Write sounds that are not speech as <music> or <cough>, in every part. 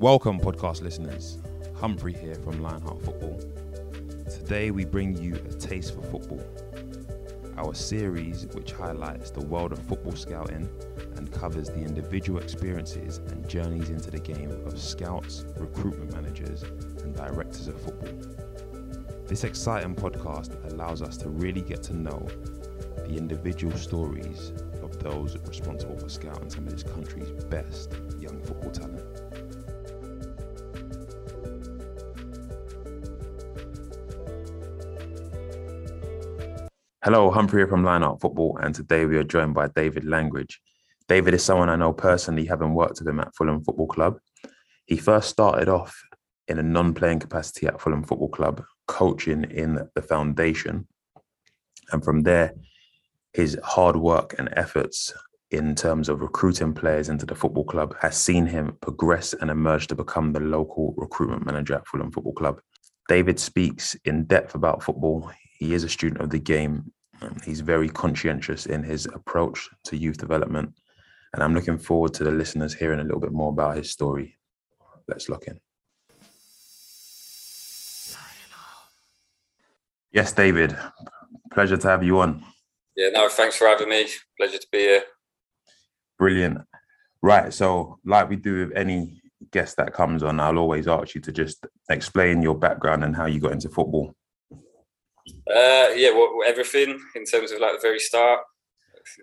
Welcome, podcast listeners. Humphrey here from Lionheart Football. Today, we bring you a taste for football. Our series, which highlights the world of football scouting and covers the individual experiences and journeys into the game of scouts, recruitment managers, and directors of football. This exciting podcast allows us to really get to know the individual stories of those responsible for scouting some of this country's best young football talent. Hello, Humphrey here from Lionheart Football, and today we are joined by David Langridge. David is someone I know personally, having worked with him at Fulham Football Club. He first started off in a non-playing capacity at Fulham Football Club, coaching in the foundation, and from there, his hard work and efforts in terms of recruiting players into the football club has seen him progress and emerge to become the local recruitment manager at Fulham Football Club. David speaks in depth about football. He is a student of the game. Um, he's very conscientious in his approach to youth development. And I'm looking forward to the listeners hearing a little bit more about his story. Let's look in. Yes, David. Pleasure to have you on. Yeah, no, thanks for having me. Pleasure to be here. Brilliant. Right. So, like we do with any guest that comes on, I'll always ask you to just explain your background and how you got into football. Uh, yeah, what, everything in terms of like the very start.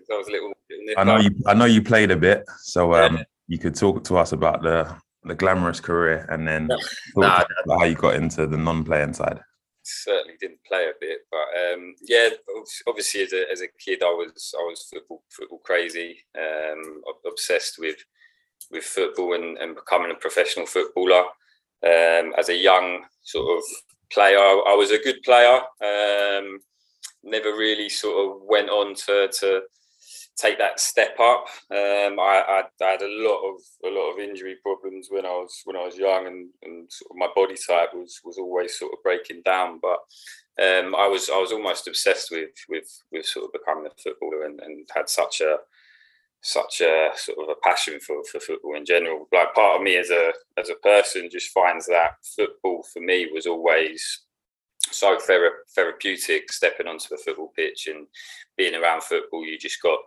That was a little. little I know you. I know you played a bit, so um, yeah. you could talk to us about the the glamorous career, and then nah, about how you got into the non-playing side. Certainly didn't play a bit, but um, yeah, obviously as a, as a kid, I was I was football football crazy, um, obsessed with with football and, and becoming a professional footballer. Um, as a young sort of player. I, was a good player. Um, never really sort of went on to, to take that step up. Um, I, I, I, had a lot of a lot of injury problems when I was when I was young, and, and sort of my body type was was always sort of breaking down. But um, I was I was almost obsessed with with with sort of becoming a footballer, and, and had such a such a sort of a passion for, for football in general. Like part of me as a as a person just finds that football for me was always so thera- therapeutic stepping onto the football pitch and being around football. You just got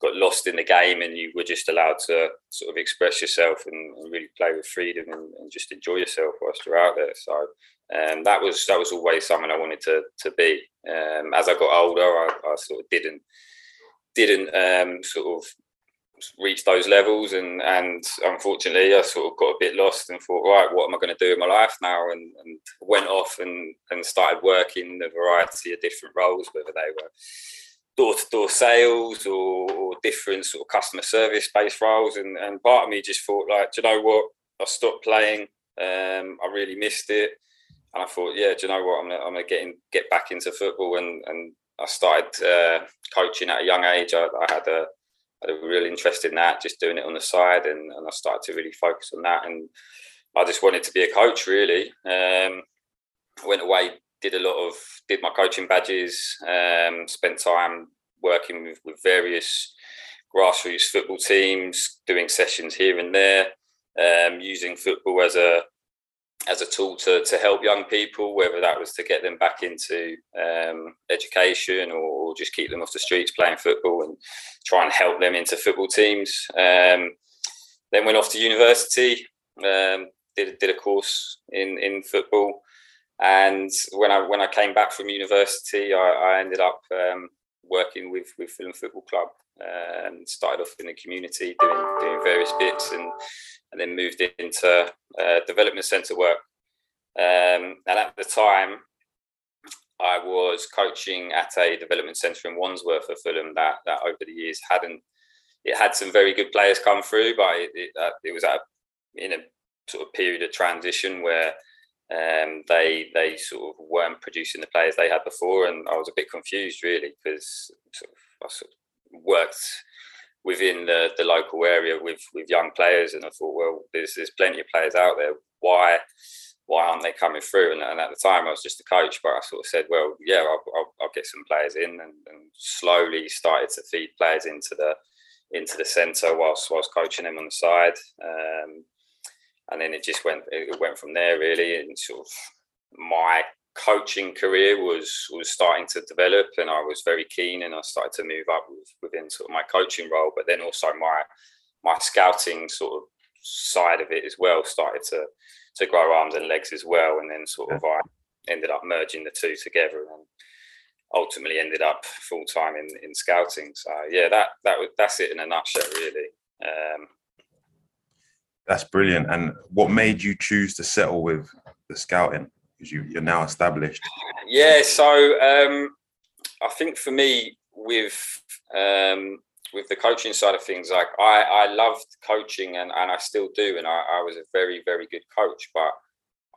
got lost in the game and you were just allowed to sort of express yourself and, and really play with freedom and, and, just enjoy yourself whilst you're out there. So um, that was that was always something I wanted to to be. Um, as I got older I, I sort of didn't didn't um, sort of reach those levels and and unfortunately I sort of got a bit lost and thought right what am I going to do in my life now? And, and went off and and started working a variety of different roles whether they were door-to-door sales or, or different sort of customer service based roles. And, and part of me just thought like do you know what? I stopped playing um, I really missed it. And I thought yeah do you know what? I'm gonna, I'm gonna get in, get back into football. And and I started uh, coaching at a young age. I, I had a had a real interest in that, just doing it on the side, and, and I started to really focus on that. And I just wanted to be a coach, really. Um, went away, did a lot of, did my coaching badges, um, spent time working with, with various grassroots football teams, doing sessions here and there, um, using football as a as a tool to, to help young people, whether that was to get them back into um, education or just keep them off the streets playing football and try and help them into football teams. Um, then went off to university, um, did, did a course in, in football. And when I when I came back from university, I, I ended up um, working with with Fulham Football Club and started off in the community doing doing various bits and and then moved into uh, development centre work. Um, and at the time, I was coaching at a development centre in Wandsworth for Fulham that that over the years hadn't it had some very good players come through, but it, it, uh, it was at in a sort of period of transition where um, they they sort of weren't producing the players they had before, and I was a bit confused really because sort of, I sort of worked within the, the local area with with young players, and I thought, well, there's there's plenty of players out there. Why why aren't they coming through? And, and at the time, I was just a coach, but I sort of said, well, yeah, I'll, I'll, I'll get some players in, and, and, slowly started to feed players into the into the centre whilst whilst coaching them on the side. Um, and then it just went it went from there really, and sort of my coaching career was was starting to develop, and I was very keen, and I started to move up with, within sort of my coaching role, but then also my my scouting sort of side of it as well started to to grow arms and legs as well, and then sort of I ended up merging the two together and ultimately ended up full time in, in scouting. So yeah, that that was that's it in a nutshell, really. Um, that's brilliant. And what made you choose to settle with the scouting? Because you, you're now established. Yeah, so um, I think for me, with um, with the coaching side of things, like I, I loved coaching and, and I still do, and I, I was a very very good coach, but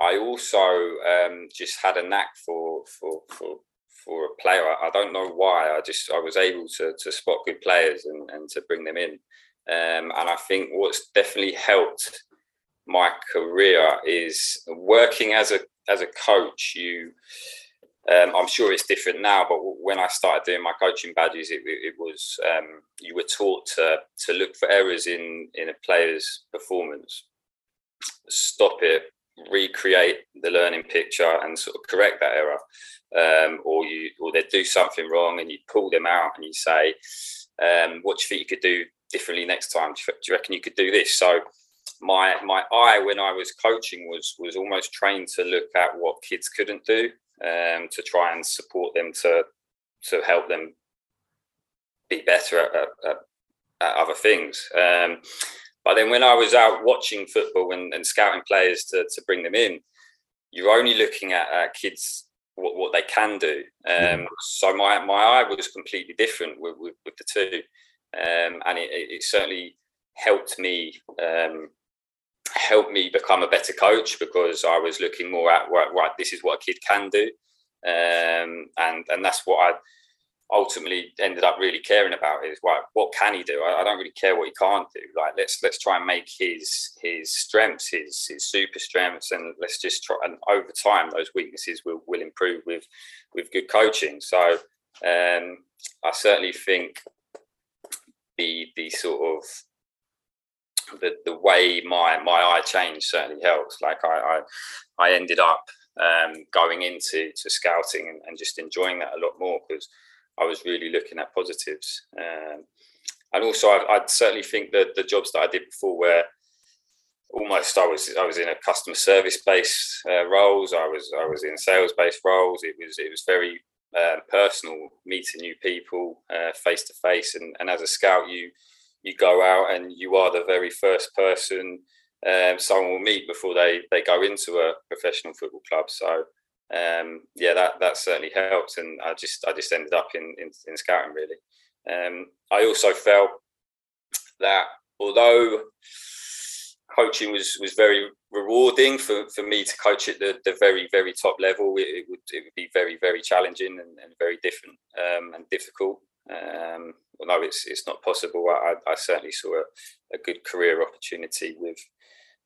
I also um, just had a knack for for for for a player. I don't know why. I just I was able to to spot good players and, and to bring them in. Um, and I think what's definitely helped my career is working as a as a coach. You, um, I'm sure it's different now, but when I started doing my coaching badges, it, it was um, you were taught to to look for errors in in a player's performance, stop it, recreate the learning picture, and sort of correct that error um, or you or they do something wrong and you pull them out and you say, um, "What do you think you could do differently next time? Do you, do you reckon you could do this?" So my my eye when I was coaching was was almost trained to look at what kids couldn't do um, to try and support them to to help them be better at, at, at other things. Um, but then when I was out watching football and, and scouting players to, to bring them in, you're only looking at, at kids what, what they can do. Um, So my, my eye was completely different with, with, with the two. Um, and it, it, certainly helped me um, help me become a better coach because I was looking more at right, right this is what a kid can do, um, and and that's what I ultimately ended up really caring about is what what can he do? I, I, don't really care what he can't do. Like let's let's try and make his his strengths his his super strengths, and let's just try. And over time, those weaknesses will will improve with with good coaching. So um, I certainly think the the sort of the the way my my eye changed certainly helps. Like I I, I ended up um, going into to scouting and, and just enjoying that a lot more because I was really looking at positives. Um, and also, I, I certainly think that the jobs that I did before were almost I was I was in a customer service based uh, roles. I was I was in sales based roles. It was it was very uh, personal, meeting new people face to face. And and as a scout, you you go out and you are the very first person um, someone will meet before they they go into a professional football club. So um, yeah, that that certainly helped, and I just I just ended up in in, in scouting really. Um, I also felt that although coaching was was very rewarding for, for me to coach at the, the very very top level, it, it would it would be very very challenging and, and very different um, and difficult. Although it's it's not possible, I, I certainly saw a, a good career opportunity with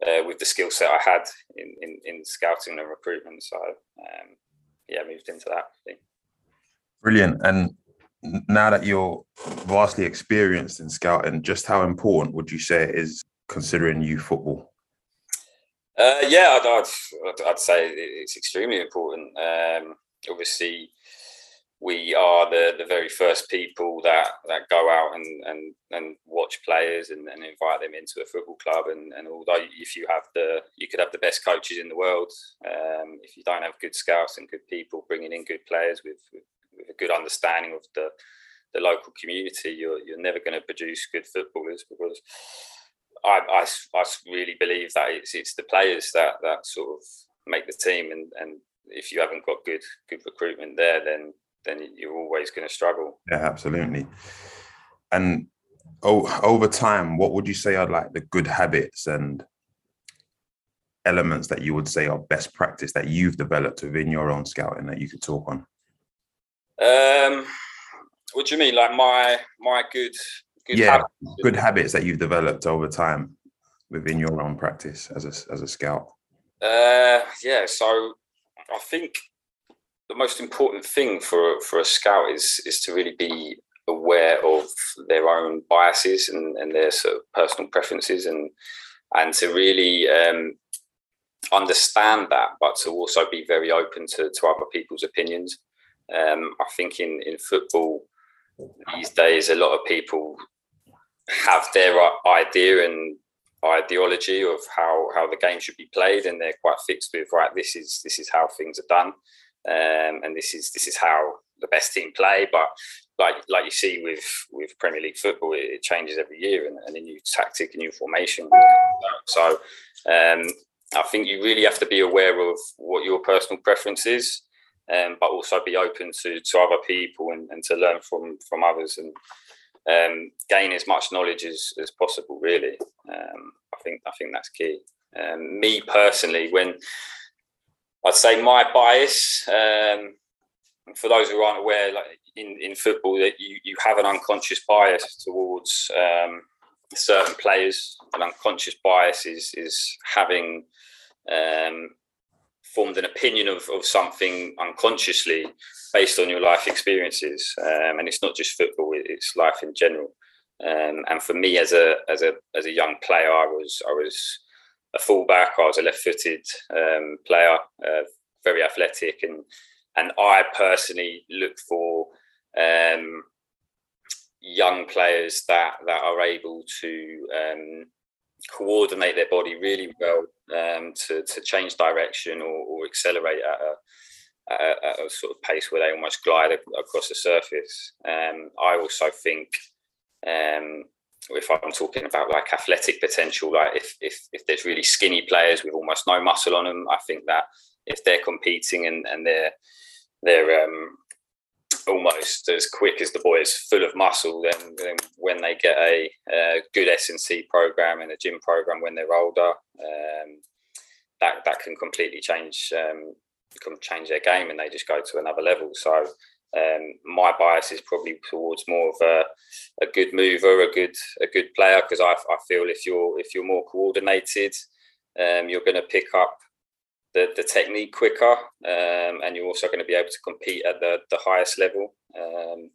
uh, with the skill set I had in, in, in, scouting and recruitment. So um, yeah, moved into that. Brilliant. And now that you're vastly experienced in scouting, just how important would you say it is considering youth football? Uh, yeah, I'd, I'd, I'd, say it's extremely important. Um, obviously, we are the, the very first people that, that go out and, and, and watch players and, and invite them into a football club. And, and although if you have the you could have the best coaches in the world, um, if you don't have good scouts and good people bringing in good players with, with, with a good understanding of the the local community, you're you're never going to produce good footballers because I, I, I really believe that it's it's the players that that sort of make the team and and if you haven't got good good recruitment there, then then you're always going to struggle. Yeah, absolutely. And oh, over time, what would you say are like the good habits and elements that you would say are best practice that you've developed within your own scouting that you could talk on? Um, what do you mean, like my my good good yeah habits? good habits that you've developed over time within your own practice as a as a scout? Uh, yeah, so I think the most important thing for for a scout is is to really be aware of their own biases and, and their sort of personal preferences and and to really um, understand that, but to also be very open to, to other people's opinions. Um, I think in, in football these days, a lot of people have their idea and ideology of how, how the game should be played, and they're quite fixed with right. This is this is how things are done, um, and this is this is how the best team play. But like like you see with with Premier League football, it, it changes every year, and, and, a new tactic, a new formation. So um, I think you really have to be aware of what your personal preference is, um, but also be open to, to other people and, and to learn from from others and um, gain as much knowledge as, as possible. Really, um, I think I think that's key. Um, me personally, when I'd say my bias, um, for those who aren't aware, like in, in football, that you, you have an unconscious bias towards um, certain players. An unconscious bias is is having um, formed an opinion of, of something unconsciously based on your life experiences. Um, and it's not just football; it's life in general. Um, and for me, as a as a as a young player, I was I was a fullback. I was a left-footed um, player, uh, very athletic, and and I personally look for um, young players that that are able to um, coordinate their body really well um, to, to change direction or, or accelerate at a, at, a, sort of pace where they almost glide across the surface. Um, I also think um, if I'm talking about like athletic potential, like if, if, if there's really skinny players with almost no muscle on them, I think that if they're competing and, and they're they're um, almost as quick as the boys, full of muscle. Then, then when they get a, a good S and C program and a gym program when they're older, um, that that can completely change um, can change their game, and they just go to another level. So. Um, my bias is probably towards more of a, a good mover, a good a good player, because I, I feel if you're if you're more coordinated, um, you're going to pick up the, the technique quicker, um, and you're also going to be able to compete at the, the highest level. Um,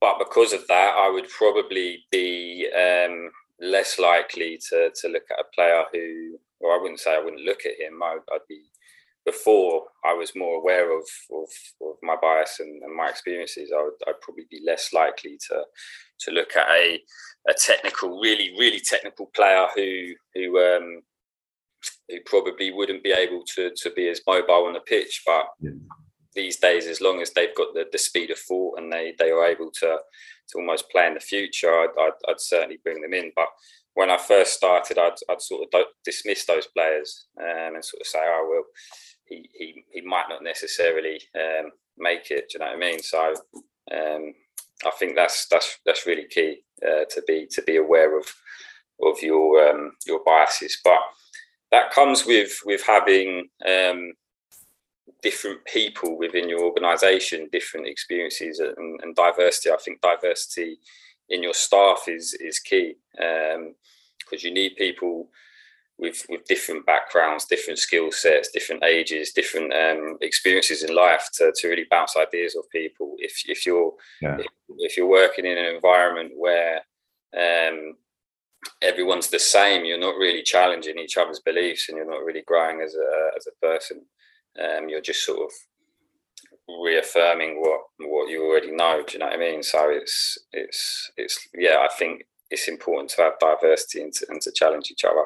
but because of that, I would probably be um, less likely to, to look at a player who, or I wouldn't say I wouldn't look at him. I, would be before I was more aware of of, of my bias and, and, my experiences. I would I'd probably be less likely to to look at a a technical, really really technical player who who um, who probably wouldn't be able to to be as mobile on the pitch. But yeah. these days, as long as they've got the, the speed of thought and they they are able to to almost play in the future, I'd, I'd, I'd certainly bring them in. But when I first started, I'd, I'd sort of dismiss those players um, and sort of say, oh well, he he, might not necessarily um, make it. Do you know what I mean? So. Um, I think that's that's that's really key uh, to be to be aware of of your um, your biases. But that comes with with having um, different people within your organization different experiences and, and, diversity i think diversity in your staff is is key because um, you need people with with different backgrounds different skill sets different ages different um, experiences in life to, to really bounce ideas off people if if you're yeah. if, if, you're working in an environment where um, everyone's the same. You're not really challenging each other's beliefs, and you're not really growing as a as a person. Um, you're just sort of reaffirming what what you already know. Do you know what I mean? So it's it's it's yeah. I think it's important to have diversity and to, and to challenge each other.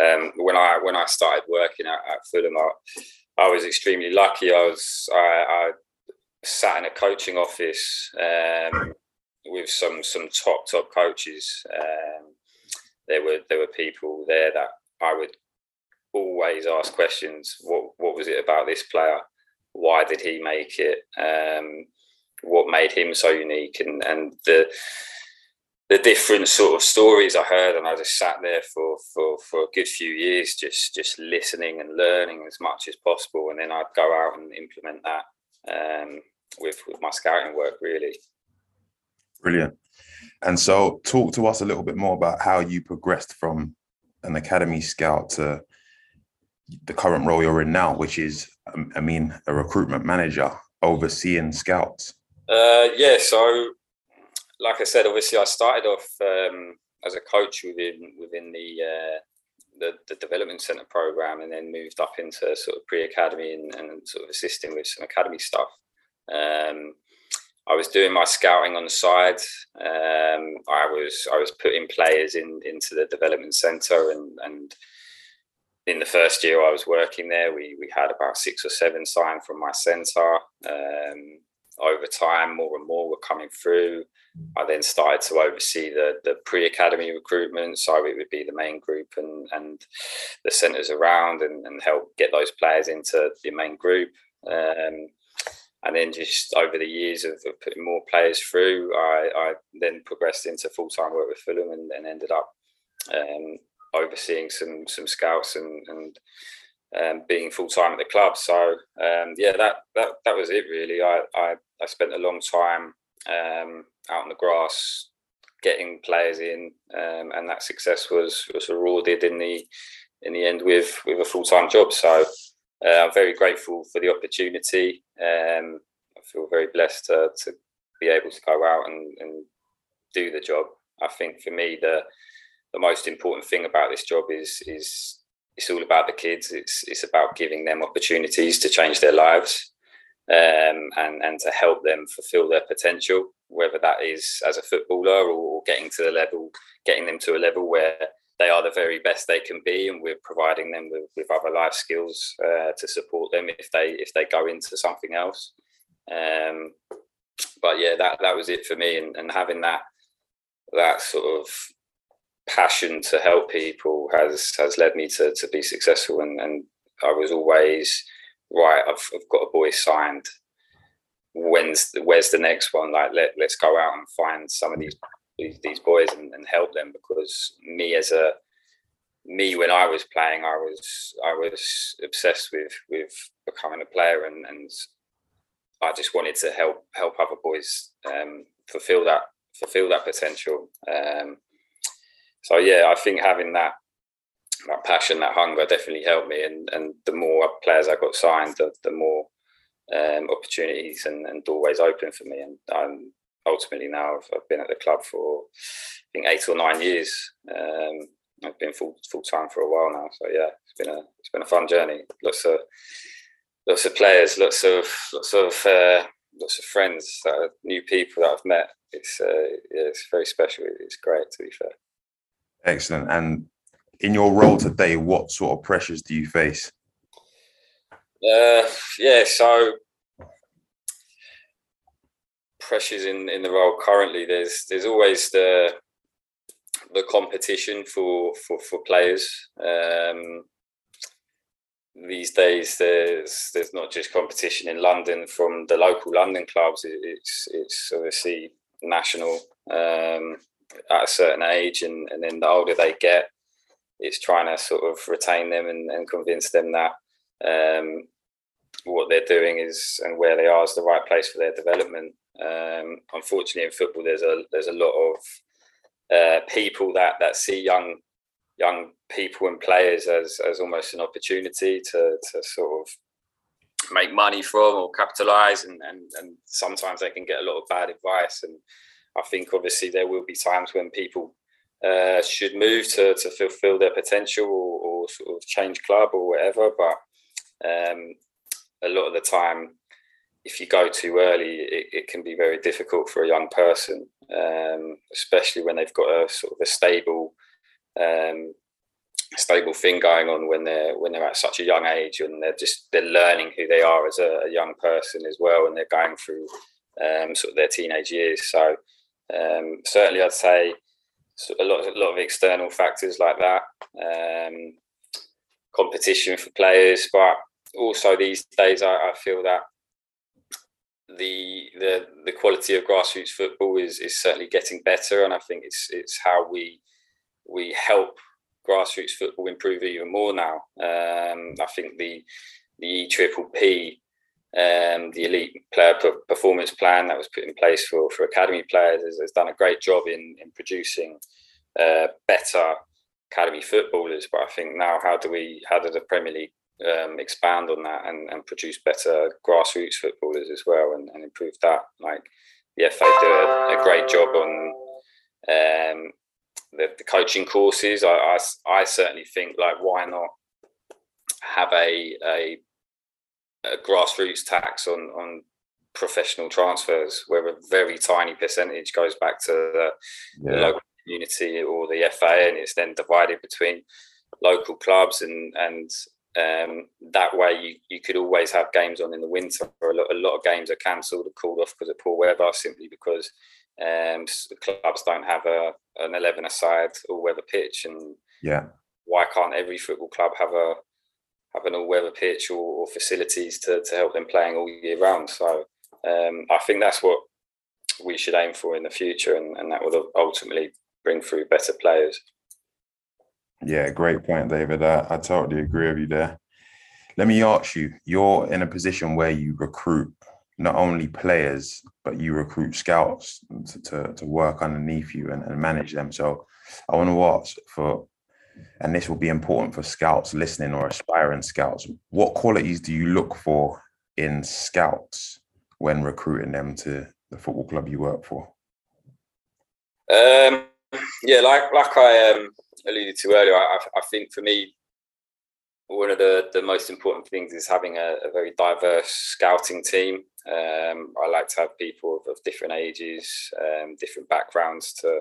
Um, when I when I started working at, at Fulham, I, I was extremely lucky. I was I, I sat in a coaching office um, with some some top top coaches. Um, there were there were people there that I would always ask questions. What what was it about this player? Why did he make it? Um, what made him so unique? And and the the different sort of stories I heard, and I just sat there for for for a good few years, just just listening and learning as much as possible, and then I'd go out and implement that um, with with my scouting work. Really, brilliant. And so, talk to us a little bit more about how you progressed from an academy scout to the current role you're in now, which is, um, I mean, a recruitment manager overseeing scouts. Uh, yeah. So, like I said, obviously, I started off um, as a coach within within the uh, the, the development center program, and then moved up into sort of pre academy and, and sort of assisting with some academy stuff. Um, I was doing my scouting on the side. Um, I was I was putting players in into the development centre, and and in the first year I was working there, we we had about six or seven signed from my centre. Um, over time, more and more were coming through. I then started to oversee the the pre academy recruitment, so it would be the main group and and the centres around, and, and help get those players into the main group. Um, and then just over the years of, of putting more players through, I, I then progressed into full time work with Fulham and, and ended up um, overseeing some some scouts and, and um, being full time at the club. So um, yeah, that, that that was it really. I, I, I spent a long time um, out on the grass getting players in, um, and that success was was rewarded in the in the end with with a full time job. So uh, I'm very grateful for the opportunity. Um, I feel very blessed to, to be able to go out and, and do the job. I think for me, the the most important thing about this job is is it's all about the kids. It's it's about giving them opportunities to change their lives um, and and to help them fulfil their potential, whether that is as a footballer or getting to the level, getting them to a level where they are the very best they can be, and we're providing them with, with other life skills uh, to support them if they if they go into something else. Um, but yeah, that that was it for me, and, and having that that sort of passion to help people has has led me to to be successful, and, and I was always right. I've, I've got a boy signed. When's where's the next one? Like let let's go out and find some of these these, these boys and, and help them because me as a me when I was playing, I was I was obsessed with with becoming a player, and and I just wanted to help help other boys um, fulfill that fulfill that potential. Um, so yeah, I think having that that passion, that hunger, definitely helped me. And and the more players I got signed, the, the more um, opportunities and, and doorways open for me. And I'm ultimately now I've, I've, been at the club for I think eight or nine years. Um, I've been full full time for a while now. So yeah, it's been a it's been a fun journey. Lots of lots of players, lots of lots of uh, lots of friends, that new people that I've met. It's uh, yeah, it's very special. It's great to be fair. Excellent. And in your role today, what sort of pressures do you face? Uh, yeah, so pressures in, in the role currently. There's there's always the the competition for for, for players. Um, these days, there's there's not just competition in London from the local London clubs. it's it's obviously national um, at a certain age, and, and then the older they get, it's trying to sort of retain them and, and convince them that um, what they're doing is and where they are is the right place for their development. Um, unfortunately, in football, there's a there's a lot of uh, people that that see young young people and players as as almost an opportunity to to sort of make money from or capitalize and, and and sometimes they can get a lot of bad advice and I think obviously there will be times when people uh, should move to, to fulfill their potential or, or, sort of change club or whatever but um, a lot of the time if you go too early, it, it can be very difficult for a young person, um, especially when they've got a sort of a stable, um, stable thing going on when they're when they're at such a young age and they're just they're learning who they are as a, a young person as well, and they're going through um, sort of their teenage years. So um, certainly, I'd say a lot a lot of external factors like that, um, competition for players, but also these days I, I feel that the the the quality of grassroots football is is certainly getting better, and I think it's it's how we we help grassroots football improve even more now. Um, I think the the E Triple P, um, the elite player performance plan that was put in place for for academy players has, has done a great job in in producing uh, better academy footballers. But I think now, how do we how does the Premier League um, expand on that and, and produce better grassroots footballers as well and, and improve that. Like the FA do a, a great job on um, the, the coaching courses. I, I, I certainly think like why not have a a, a grassroots tax on on professional transfers, where a very tiny percentage goes back to the, yeah. the local community or the FA, and it's then divided between local clubs and and um, that way you, you could always have games on in the winter. A lot, a lot of games are cancelled or called off because of poor weather, simply because um, clubs don't have a an eleven aside all weather pitch, and yeah, why can't every football club have a an all weather pitch or, or, facilities to, to help them playing all year round? So um, I think that's what we should aim for in the future, and, and that will ultimately bring through better players. Yeah, great point, David. I, I totally agree with you there. Let me ask you: You're in a position where you recruit not only players, but you recruit scouts to, to, to work underneath you and, and manage them. So I want to ask for, and this will be important for scouts listening or aspiring scouts, what qualities do you look for in scouts when recruiting them to the football club you work for? Um, yeah, like like I um, alluded to earlier, I, I think for me, one of the, the most important things is having a, a very diverse scouting team. Um, I like to have people of, of different ages, um, different backgrounds to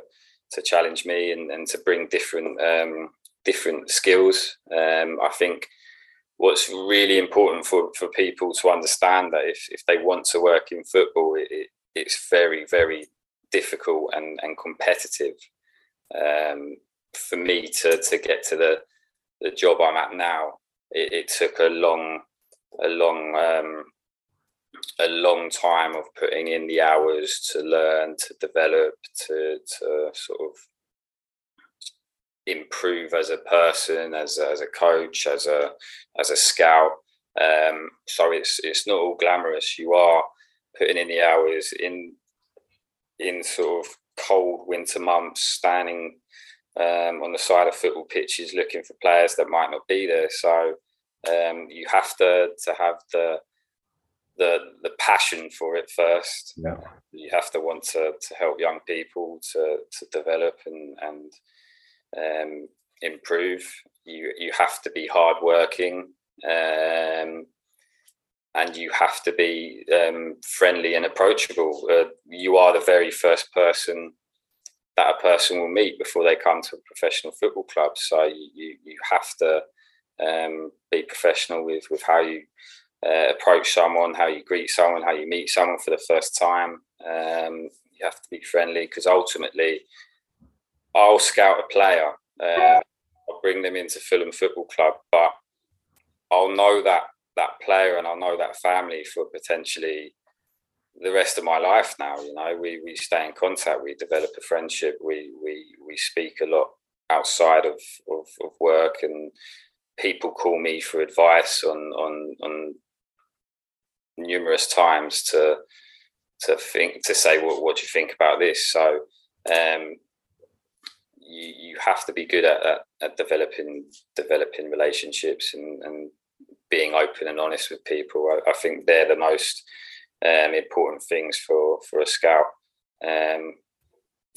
to challenge me and, and to bring different um, different skills. Um, I think what's really important for, for people to understand that if, if they want to work in football, it, it, it's very, very difficult and, and competitive. Um, for me to to get to the the job I'm at now, it, it took a long a long um, a long time of putting in the hours to learn, to develop, to to sort of improve as a person, as a, as a coach, as a as a scout. Um, so it's it's not all glamorous. You are putting in the hours in in sort of cold winter months, standing um, on the side of football pitches looking for players that might not be there. So um, you have to to have the the the passion for it first. Yeah. You have to want to, to help young people to to develop and and um, improve. You you have to be hardworking. Um, and you have to be um, friendly and approachable. Uh, you are the very first person that a person will meet before they come to a professional football club. So you you have to um, be professional with with how you uh, approach someone, how you greet someone, how you meet someone for the first time. Um, you have to be friendly because ultimately, I'll scout a player. Uh, I'll bring them into Fulham Football Club, but I'll know that that player and I'll know that family for potentially the rest of my life now. You know, we we stay in contact, we develop a friendship, we we we speak a lot outside of of, of work, and people call me for advice on on on numerous times to to think to say what what do you think about this. So. Um, you, you have to be good at, at, at developing developing relationships and, and being open and honest with people. I, I think they're the most um, important things for for a scout. Um,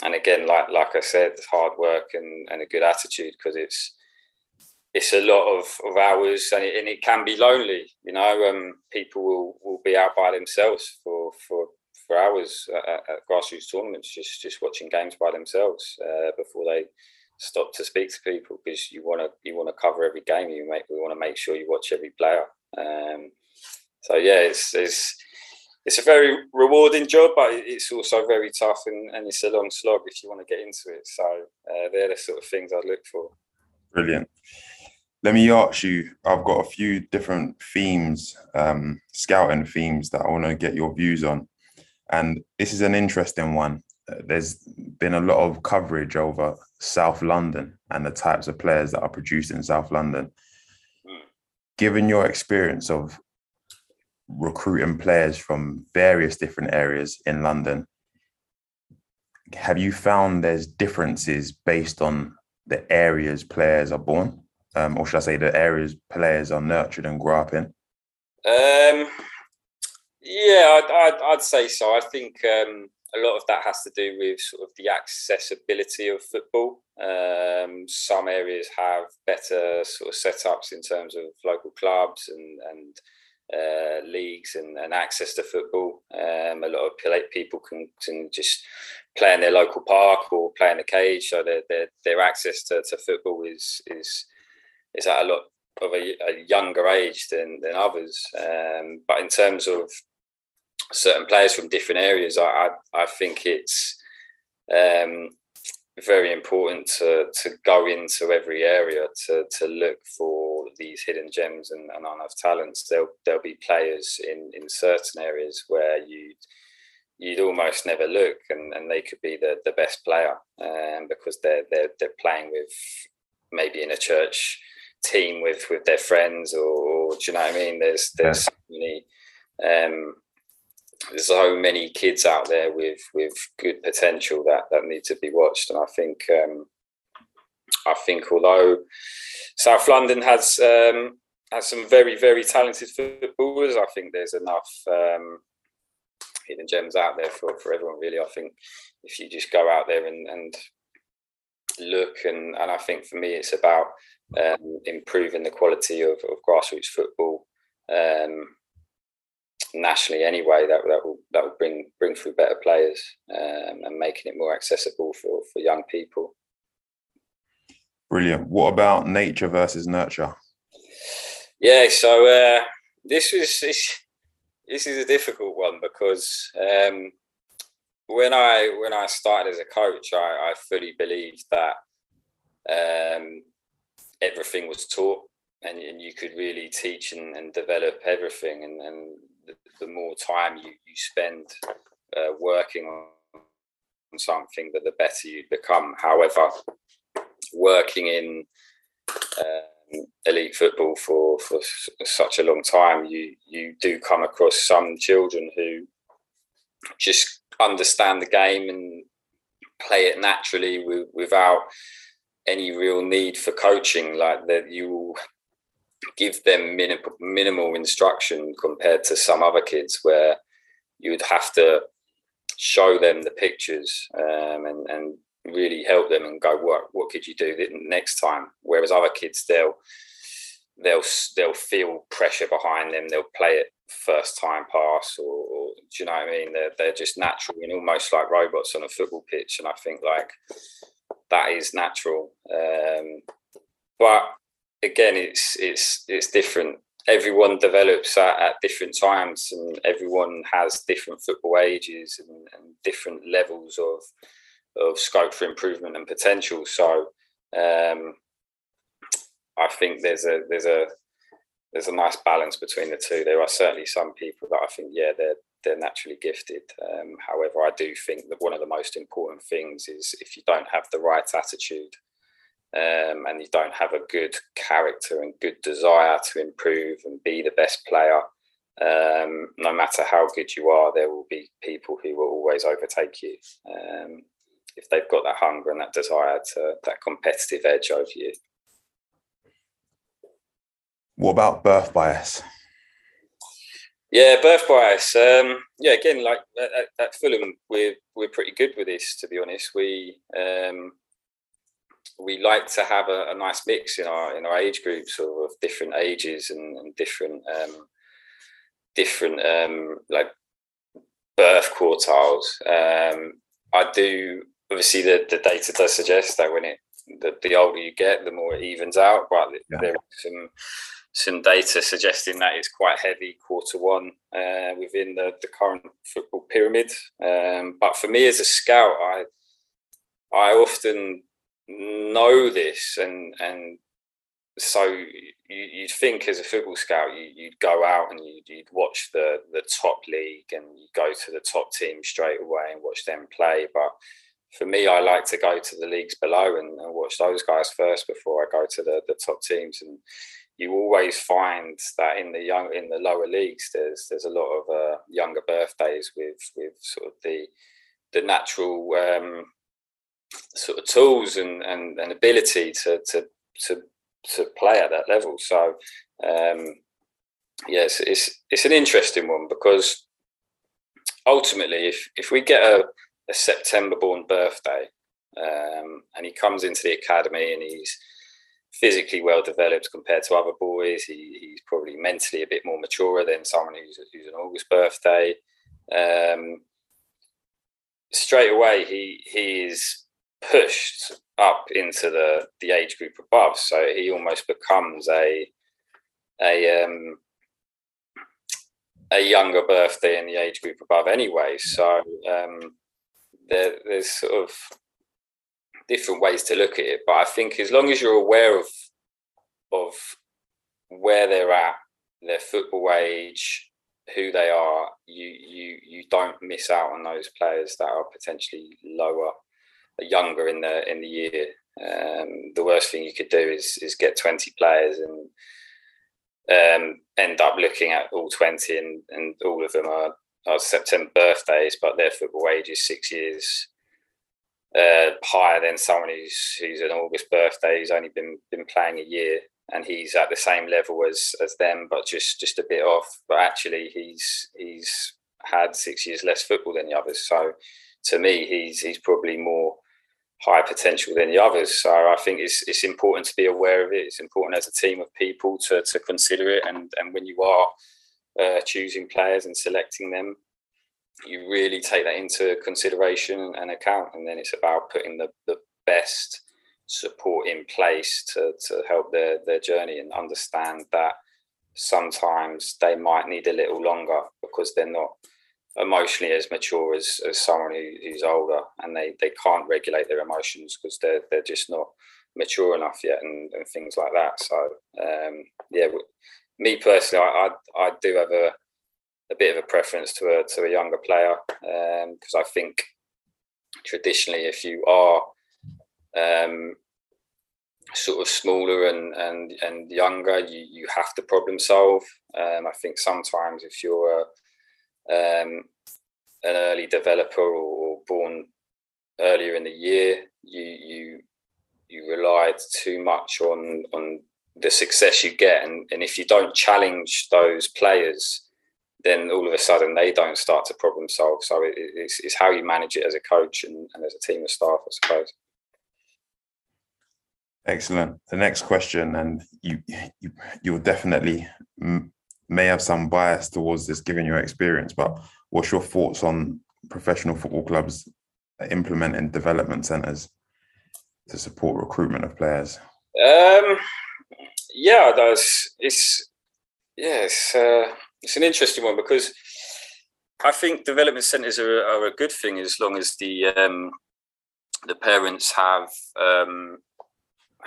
and again, like like I said, hard work and, and a good attitude because it's it's a lot of, of hours and it, and it can be lonely. You know, um, people will, will be out by themselves for for for hours at, at grassroots tournaments, just just watching games by themselves uh, before they stop to speak to people because you want to you want to cover every game. You make we want to make sure you watch every player. Um, so yeah, it's it's it's a very rewarding job, but it's also very tough and, and it's a long slog if you want to get into it. So uh, they're the sort of things I look for. Brilliant. Let me ask you. I've got a few different themes, um, scouting themes that I want to get your views on, and this is an interesting one. There's been a lot of coverage over South London and the types of players that are produced in South London. Mm. Given your experience of recruiting players from various different areas in London. Have you found there's differences based on the areas players are born, um, or should I say the areas players are nurtured and grow up in? Um, yeah, I'd, I'd, I'd, say so. I think um, a lot of that has to do with sort of the accessibility of football. Um, some areas have better sort of setups in terms of local clubs and and uh, leagues and, and, access to football. Um, a lot of people can, can just play in their local park or play in a cage, so their their, their access to, to football is is is at a lot of a, a younger age than than others. Um, but in terms of certain players from different areas, I I, I think it's um, very important to to go into every area to to look for these hidden gems and, and unearthed talents. There'll there'll be players in in certain areas where you you'd almost never look and, and they could be the, the best player um, because they're, they're they're playing with maybe in a church team with with their friends or, or do you know what I mean there's there's so many um, there's so many kids out there with with good potential that that need to be watched, and I think um, I think although South London has um, has some very very talented footballers, I think there's enough um, hidden gems out there for for everyone. Really, I think if you just go out there and, and look and and I think for me it's about um, improving the quality of, of grassroots football. Um, nationally anyway that that will that will bring bring through better players um, and making it more accessible for for young people. Brilliant. What about nature versus nurture? Yeah, so uh, this is this, this is a difficult one because um, when I when I started as a coach, I, I fully believed that um, everything was taught and, and you could really teach and, and develop everything and, and the, more time you, you spend uh, working on something, that the better you become. However, working in um, elite football for, for such a long time, you you do come across some children who just understand the game and play it naturally without any real need for coaching. Like that, you give them minim- minimal instruction compared to some other kids where you would have to show them the pictures um, and, and really help them and go what what could you do next time? Whereas other kids they'll they'll they'll feel pressure behind them. They'll play it first time pass or, or do you know what I mean? They're, they're just natural and almost like robots on a football pitch. And I think like that is natural. Um, but again, it's it's it's different. Everyone develops at, at different times, and everyone has different football ages and, and, different levels of of scope for improvement and potential. So, um, I think there's a there's a there's a nice balance between the two. There are certainly some people that I think, yeah, they're they're naturally gifted. Um, however, I do think that one of the most important things is if you don't have the right attitude um, and you don't have a good character and good desire to improve and be the best player, um, no matter how good you are, there will be people who will always overtake you um, if they've got that hunger and that desire to that competitive edge over you. What about birth bias? Yeah, birth bias. Um, yeah, again, like at, at, Fulham, we're we're pretty good with this. To be honest, we um, we like to have a, a, nice mix in our in our age groups of, of different ages and, and different um, different um, like birth quartiles. Um, I do obviously the, the data does suggest that when it the, the older you get, the more it evens out. But yeah. there are some some data suggesting that it's quite heavy quarter one uh, within the, the current football pyramid. Um, but for me as a scout, I I often know this and and so you, would think as a football scout you, would go out and you'd, watch the the top league and you go to the top team straight away and watch them play. But for me I like to go to the leagues below and, and watch those guys first before I go to the, the top teams. And you always find that in the young in the lower leagues there's there's a lot of uh, younger birthdays with with sort of the the natural um, sort of tools and, and, and ability to, to, to, to play at that level. So, um, yes, it's, it's an interesting one because ultimately, if if we get a, a September born birthday, um, and he comes into the academy and he's physically well developed compared to other boys. He, he's probably mentally a bit more mature than someone who's, who's an August birthday. Um, straight away, he he is pushed up into the the age group above, so he almost becomes a a um, a younger birthday in the age group above anyway. So um, there, there's sort of different ways to look at it. But I think as long as you're aware of of where they're at, their football age, who they are, you you you don't miss out on those players that are potentially lower, younger in the in the year. Um, the worst thing you could do is is get 20 players and um, end up looking at all 20 and, and all of them are, are September birthdays, but their football age is six years uh, higher than someone who's who's an August birthday who's only been been playing a year and he's at the same level as as them, but just just a bit off. But actually, he's he's had six years less football than the others. So to me, he's he's probably more higher potential than the others. So I think it's it's important to be aware of it. It's important as a team of people to to consider it, and and when you are uh, choosing players and selecting them, you really take that into consideration and account. And then it's about putting the the best support in place to to help their their journey and understand that sometimes they might need a little longer because they're not emotionally as mature as, as someone who, who's older and they, they can't regulate their emotions because they're, they're just not mature enough yet and, and things like that. So, um, yeah, me personally, I, I, I, do have a, a bit of a preference to a, to a younger player because um, I think traditionally, if you are um, sort of smaller and, and, and younger, you, you have to problem solve. Um, I think sometimes if you're a, um, an early developer or, born earlier in the year, you you you relied too much on on the success you get, and, and if you don't challenge those players, then all of a sudden they don't start to problem solve. So it, it's, it's how you manage it as a coach and, and as a team of staff, I suppose. Excellent. The next question, and you you you'll definitely may have some bias towards this given your experience, but what's your thoughts on professional football clubs implementing development centres to support recruitment of players? Um, yeah, that's it's yeah, it's, uh, it's an interesting one because I think development centres are, are, a good thing as long as the um, the parents have um,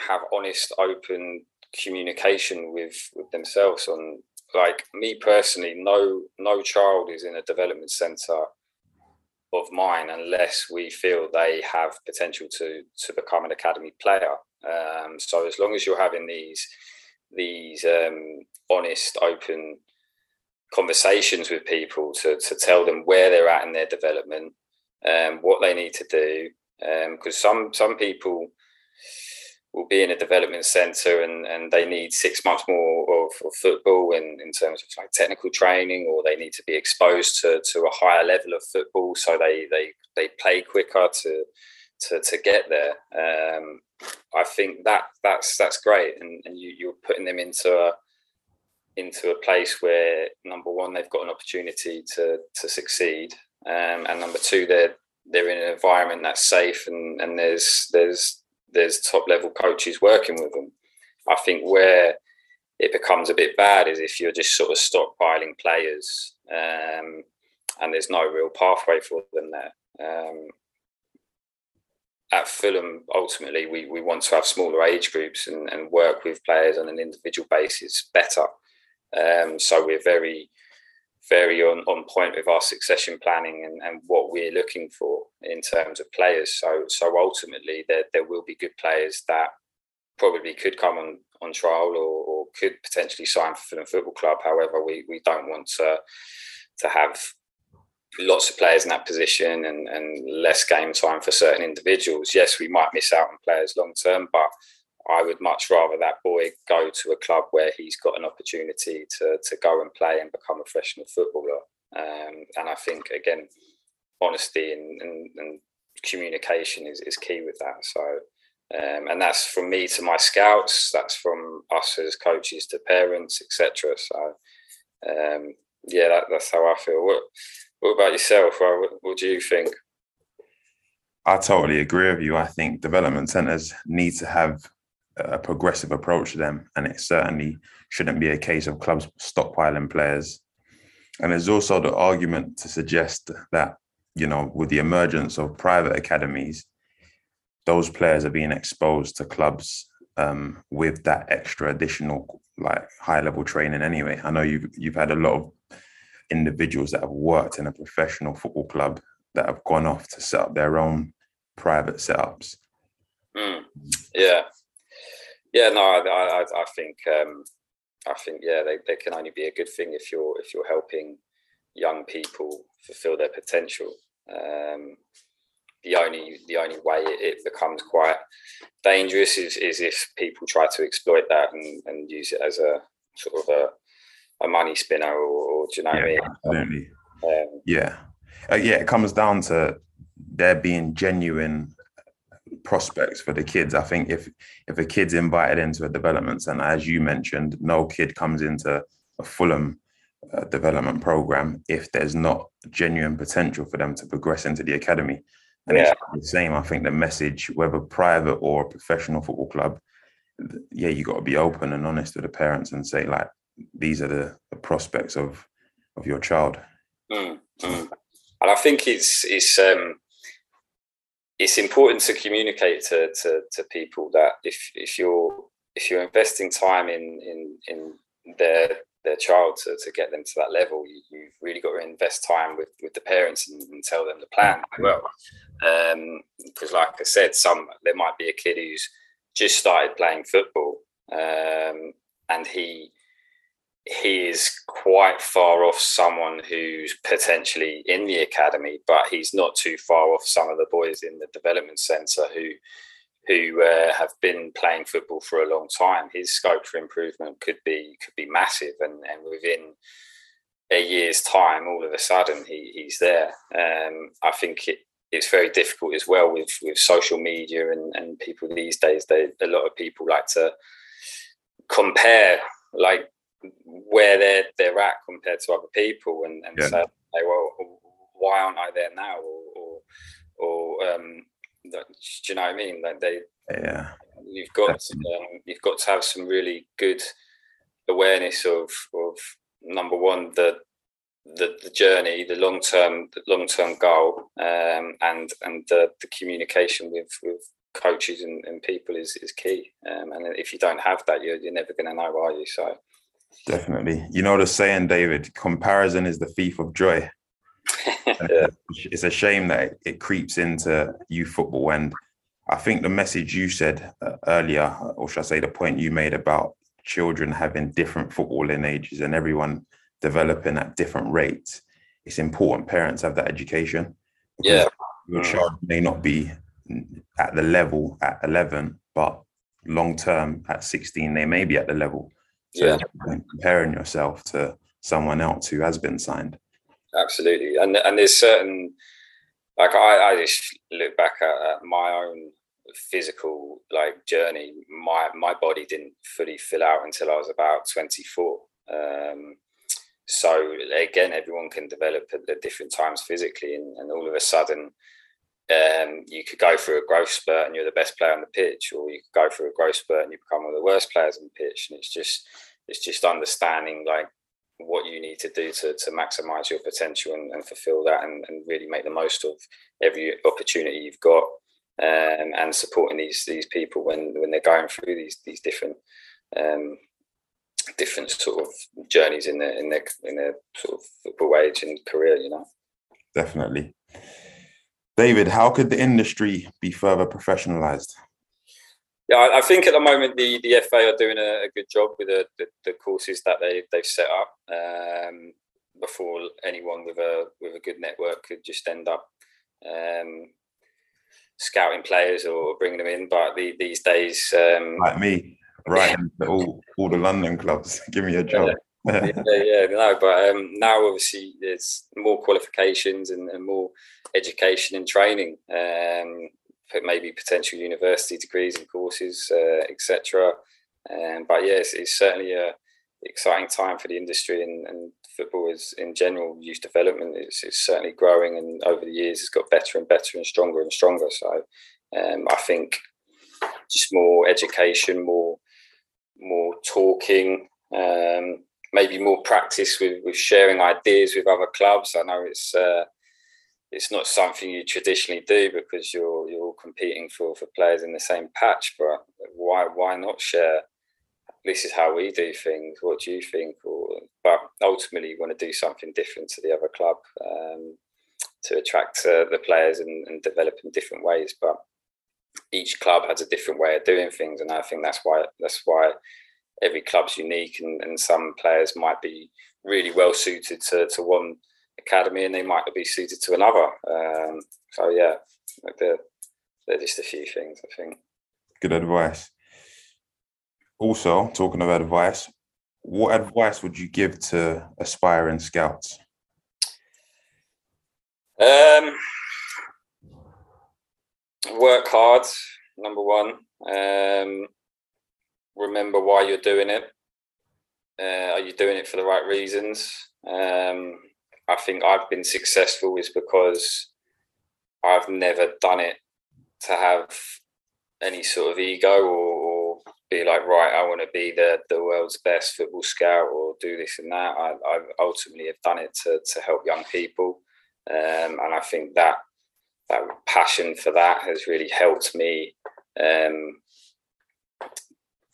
have honest, open communication with with themselves on like me personally, no no child is in a development centre of mine unless we feel they have potential to to become an academy player. Um, so as long as you're having these these um, honest, open conversations with people to to tell them where they're at in their development, um, what they need to do, because um, some some people will be in a development centre and, and they need six months more of, of, football in, in terms of like technical training or they need to be exposed to, to a higher level of football so they, they, they play quicker to, to, to get there. Um, I think that that's that's great and, and you, you're putting them into a into a place where number one they've got an opportunity to to succeed um, and number two they're they're in an environment that's safe and, and there's there's there's top level coaches working with them. I think where it becomes a bit bad is if you're just sort of stockpiling players um, and there's no real pathway for them there. Um, at Fulham, ultimately, we, we want to have smaller age groups and, and work with players on an individual basis better. Um, so we're very very on, on point with our succession planning and, and what we're looking for in terms of players. So so ultimately there there will be good players that probably could come on, on trial or, or could potentially sign for Fulham Football Club. However, we, we don't want to to have lots of players in that position and, and less game time for certain individuals. Yes, we might miss out on players long term, but I would much rather that boy go to a club where he's got an opportunity to, to go and play and become a professional footballer. Um, and I think again, honesty and, and, and communication is, is key with that. So, um, and that's from me to my scouts. That's from us as coaches to parents, etc. So, um, yeah, that, that's how I feel. What, what about yourself? What, what do you think? I totally agree with you. I think development centres need to have a progressive approach to them, and it certainly shouldn't be a case of clubs stockpiling players. And there's also the argument to suggest that you know, with the emergence of private academies, those players are being exposed to clubs um, with that extra additional like high level training anyway. I know you've you've had a lot of individuals that have worked in a professional football club that have gone off to set up their own private setups. Mm. Yeah, yeah. No, I I, I think um, I think yeah, they, they can only be a good thing if you're if you're helping young people fulfill their potential. Um, the only the only way it, it, becomes quite dangerous is, is if people try to exploit that and, and use it as a sort of a, a money spinner or, or do you know yeah, I mean? Absolutely. Um, yeah. Uh, yeah, it comes down to there being genuine prospects for the kids. I think if if a kid's invited into a development center, as you mentioned, no kid comes into a Fulham uh, development program if there's not genuine potential for them to progress into the academy. And yeah. it's the same. I think the message, whether private or professional football club, yeah, you got to be open and honest with the parents and say like, these are the, the prospects of of your child. Mm, mm. And I think it's it's um, it's important to communicate to, to to people that if if you're if you're investing time in in in their their child to, to get them to that level, you, have really got to invest time with, with the parents and, and tell them the plan well. Because, um, like I said, some there might be a kid who's just started playing football, um, and he he is quite far off someone who's potentially in the academy, but he's not too far off some of the boys in the development centre who who uh, have been playing football for a long time, his scope for improvement could be could be massive, and, and within a year's time, all of a sudden he, he's there. Um, I think it, it's very difficult as well with with social media and, and people these days. They a lot of people like to compare like where they're they're at compared to other people, and, and yeah. say, well, why aren't I there now? Or or, or um, do you know what I mean? Like they, yeah, you've got um, you've got to have some really good awareness of of number one the the, the journey, the long term long term goal, um, and and the, the communication with with coaches and, and people is is key. Um, and if you don't have that, you're you're never going to know, are you? So. Definitely. You know the saying, David, comparison is the thief of joy yeah. It's a shame that it creeps into youth football. And I think the message you said uh, earlier, or should I say the point you made about children having different footballing ages and everyone developing at different rates, it's important parents have that education. Yeah. Your mm. child may not be at the level at 11, but long term at 16, they may be at the level. So yeah. comparing yourself to someone else who has been signed absolutely. And and there's certain like I, I just look back at, at my own physical like journey. My my body didn't fully fill out until I was about 24. Um, so again, everyone can develop at, different times physically, and, and, all of a sudden, um, you could go through a growth spurt and you're the best player on the pitch, or you could go through a growth spurt and you become one of the worst players on the pitch. And it's just it's just understanding like what you need to do to, to maximize your potential and, and fulfill that and, and, really make the most of every opportunity you've got um, and supporting these these people when when they're going through these these different um, different sort of journeys in their in their in their sort of football and career you know? Definitely. David how could the industry be further professionalized yeah, I think at the moment the, the FA are doing a, a good job with the, the, the, courses that they they've set up. Um, before anyone with a with a good network could just end up um, scouting players or bringing them in. But the, these days, um, like me, right? all all the London clubs, <laughs> give me a job. <laughs> yeah, yeah, no, but um, now obviously there's more qualifications and, and more education and training, um, maybe potential university degrees and courses, uh, etc. Um, but yes, it's certainly a exciting time for the industry and, and football is in general youth development is certainly growing and over the years it's got better and better and stronger and stronger so um, I think just more education more more talking um, maybe more practice with, with sharing ideas with other clubs I know it's uh, it's not something you traditionally do because you're you're all competing for for players in the same patch but why why not share this is how we do things. What do you think? Or, but ultimately, you want to do something different to the other club um, to attract uh, the players and, and, develop in different ways. But each club has a different way of doing things, and I think that's why that's why every club's unique, and, and some players might be really well suited to, to one academy, and they might be suited to another. Um, so yeah, they're, they're just a few things I think. Good advice. Also talking of advice what advice would you give to aspiring scouts? Um, work hard number one. Um, remember why you're doing it. Uh, are you doing it for the right reasons? Um, i think i've been successful is because i've never done it to have any sort of ego or be like, right, I want to be the the world's best football scout or do this and that. I, I ultimately have done it to to help young people, um, and I think that that passion for that has really helped me um,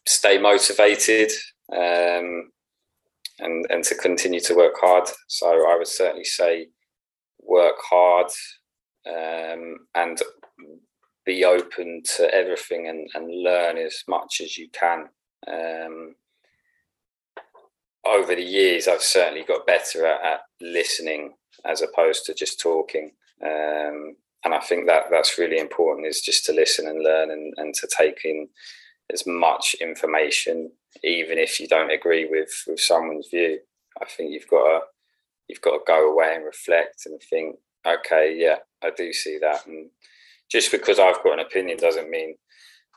stay motivated um, and and to continue to work hard. So I would certainly say work hard um, and be open to everything and, and learn as much as you can. Um, over the years, I've certainly got better at, at listening as opposed to just talking. Um, and I think that that's really important is just to listen and learn and, and to take in as much information, even if you don't agree with, with someone's view. I think you've got to you've got to go away and reflect and think, okay, yeah, I do see that, and just because I've got an opinion doesn't mean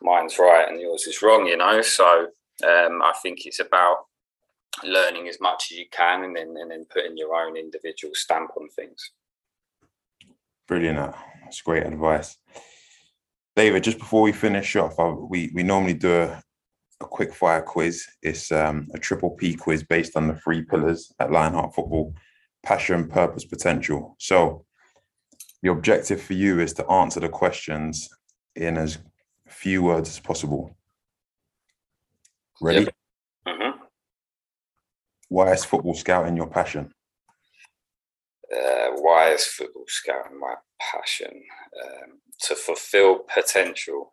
mine's right and yours is wrong, you know. So um, I think it's about learning as much as you can and then and then putting your own individual stamp on things. Brilliant. That's great advice. David, just before we finish off, we we normally do a, a quick fire quiz. It's um, a triple P quiz based on the three pillars at Lionheart Football: passion, purpose, potential. So the objective for you is to answer the questions in as few words as possible. Ready? Yep. Mm-hmm. Why is football scouting your passion? Uh, why is football scouting my passion? Um, to fulfill potential.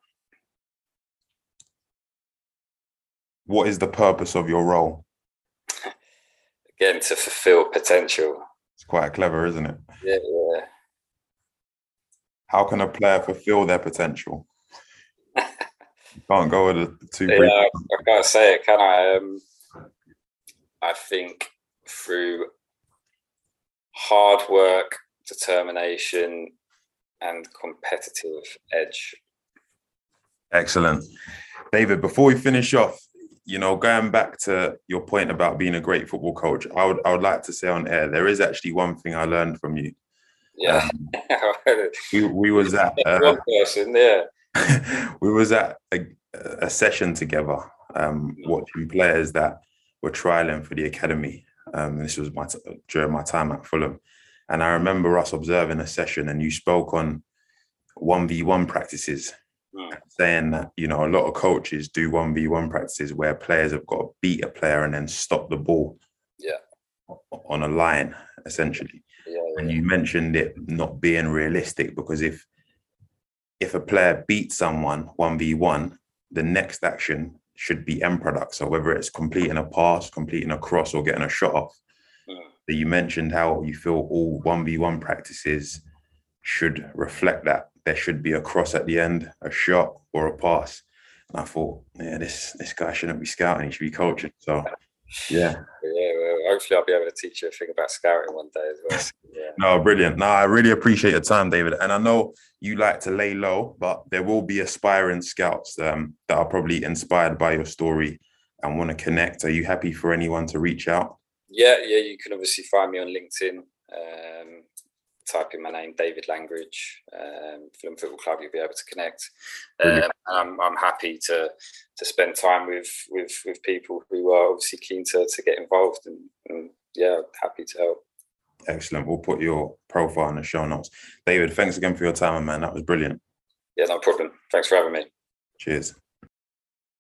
What is the purpose of your role? Again, to fulfill potential. It's quite clever, isn't it? Yeah, yeah. How can a player fulfill their potential? <laughs> can't go with the two. Yeah, I can't say it, can I? Um, I think through hard work, determination, and competitive edge. Excellent, David. Before we finish off, you know, going back to your point about being a great football coach, I would I would like to say on air there is actually one thing I learned from you yeah. Um, <laughs> we, we was at uh, person, yeah. <laughs> we was at a, a session together, um, watching players that were trialing for the academy. Um, this was my t- during my time at Fulham, and I remember us observing a session, and you spoke on one v one practices, mm. saying that you know a lot of coaches do one v one practices where players have got to beat a player and then stop the ball, yeah, on a line essentially. And you mentioned it not being realistic because if if a player beats someone 1v1 the next action should be end product. So whether it's completing a pass completing a cross or getting a shot off. Mm. you mentioned how you feel all 1v1 practices should reflect that there should be a cross at the end a shot or a pass and i thought yeah this this guy shouldn't be scouting he should be coaching so yeah yeah well, hopefully I'll be able to teach you a thing about scouting one day as well. <laughs> Yeah. No, brilliant. No, I really appreciate your time, David. And I know you like to lay low, but there will be aspiring scouts um, that are probably inspired by your story and want to connect. Are you happy for anyone to reach out? Yeah, yeah. You can obviously find me on LinkedIn. Um, type in my name, David Langridge, um, Fulham Football Club. You'll be able to connect. Um, I'm, I'm happy to to spend time with with with people who are obviously keen to to get involved, and, and yeah, happy to help. Excellent. We'll put your profile in the show notes. David, thanks again for your time, man. That was brilliant. Yeah, no problem. Thanks for having me. Cheers.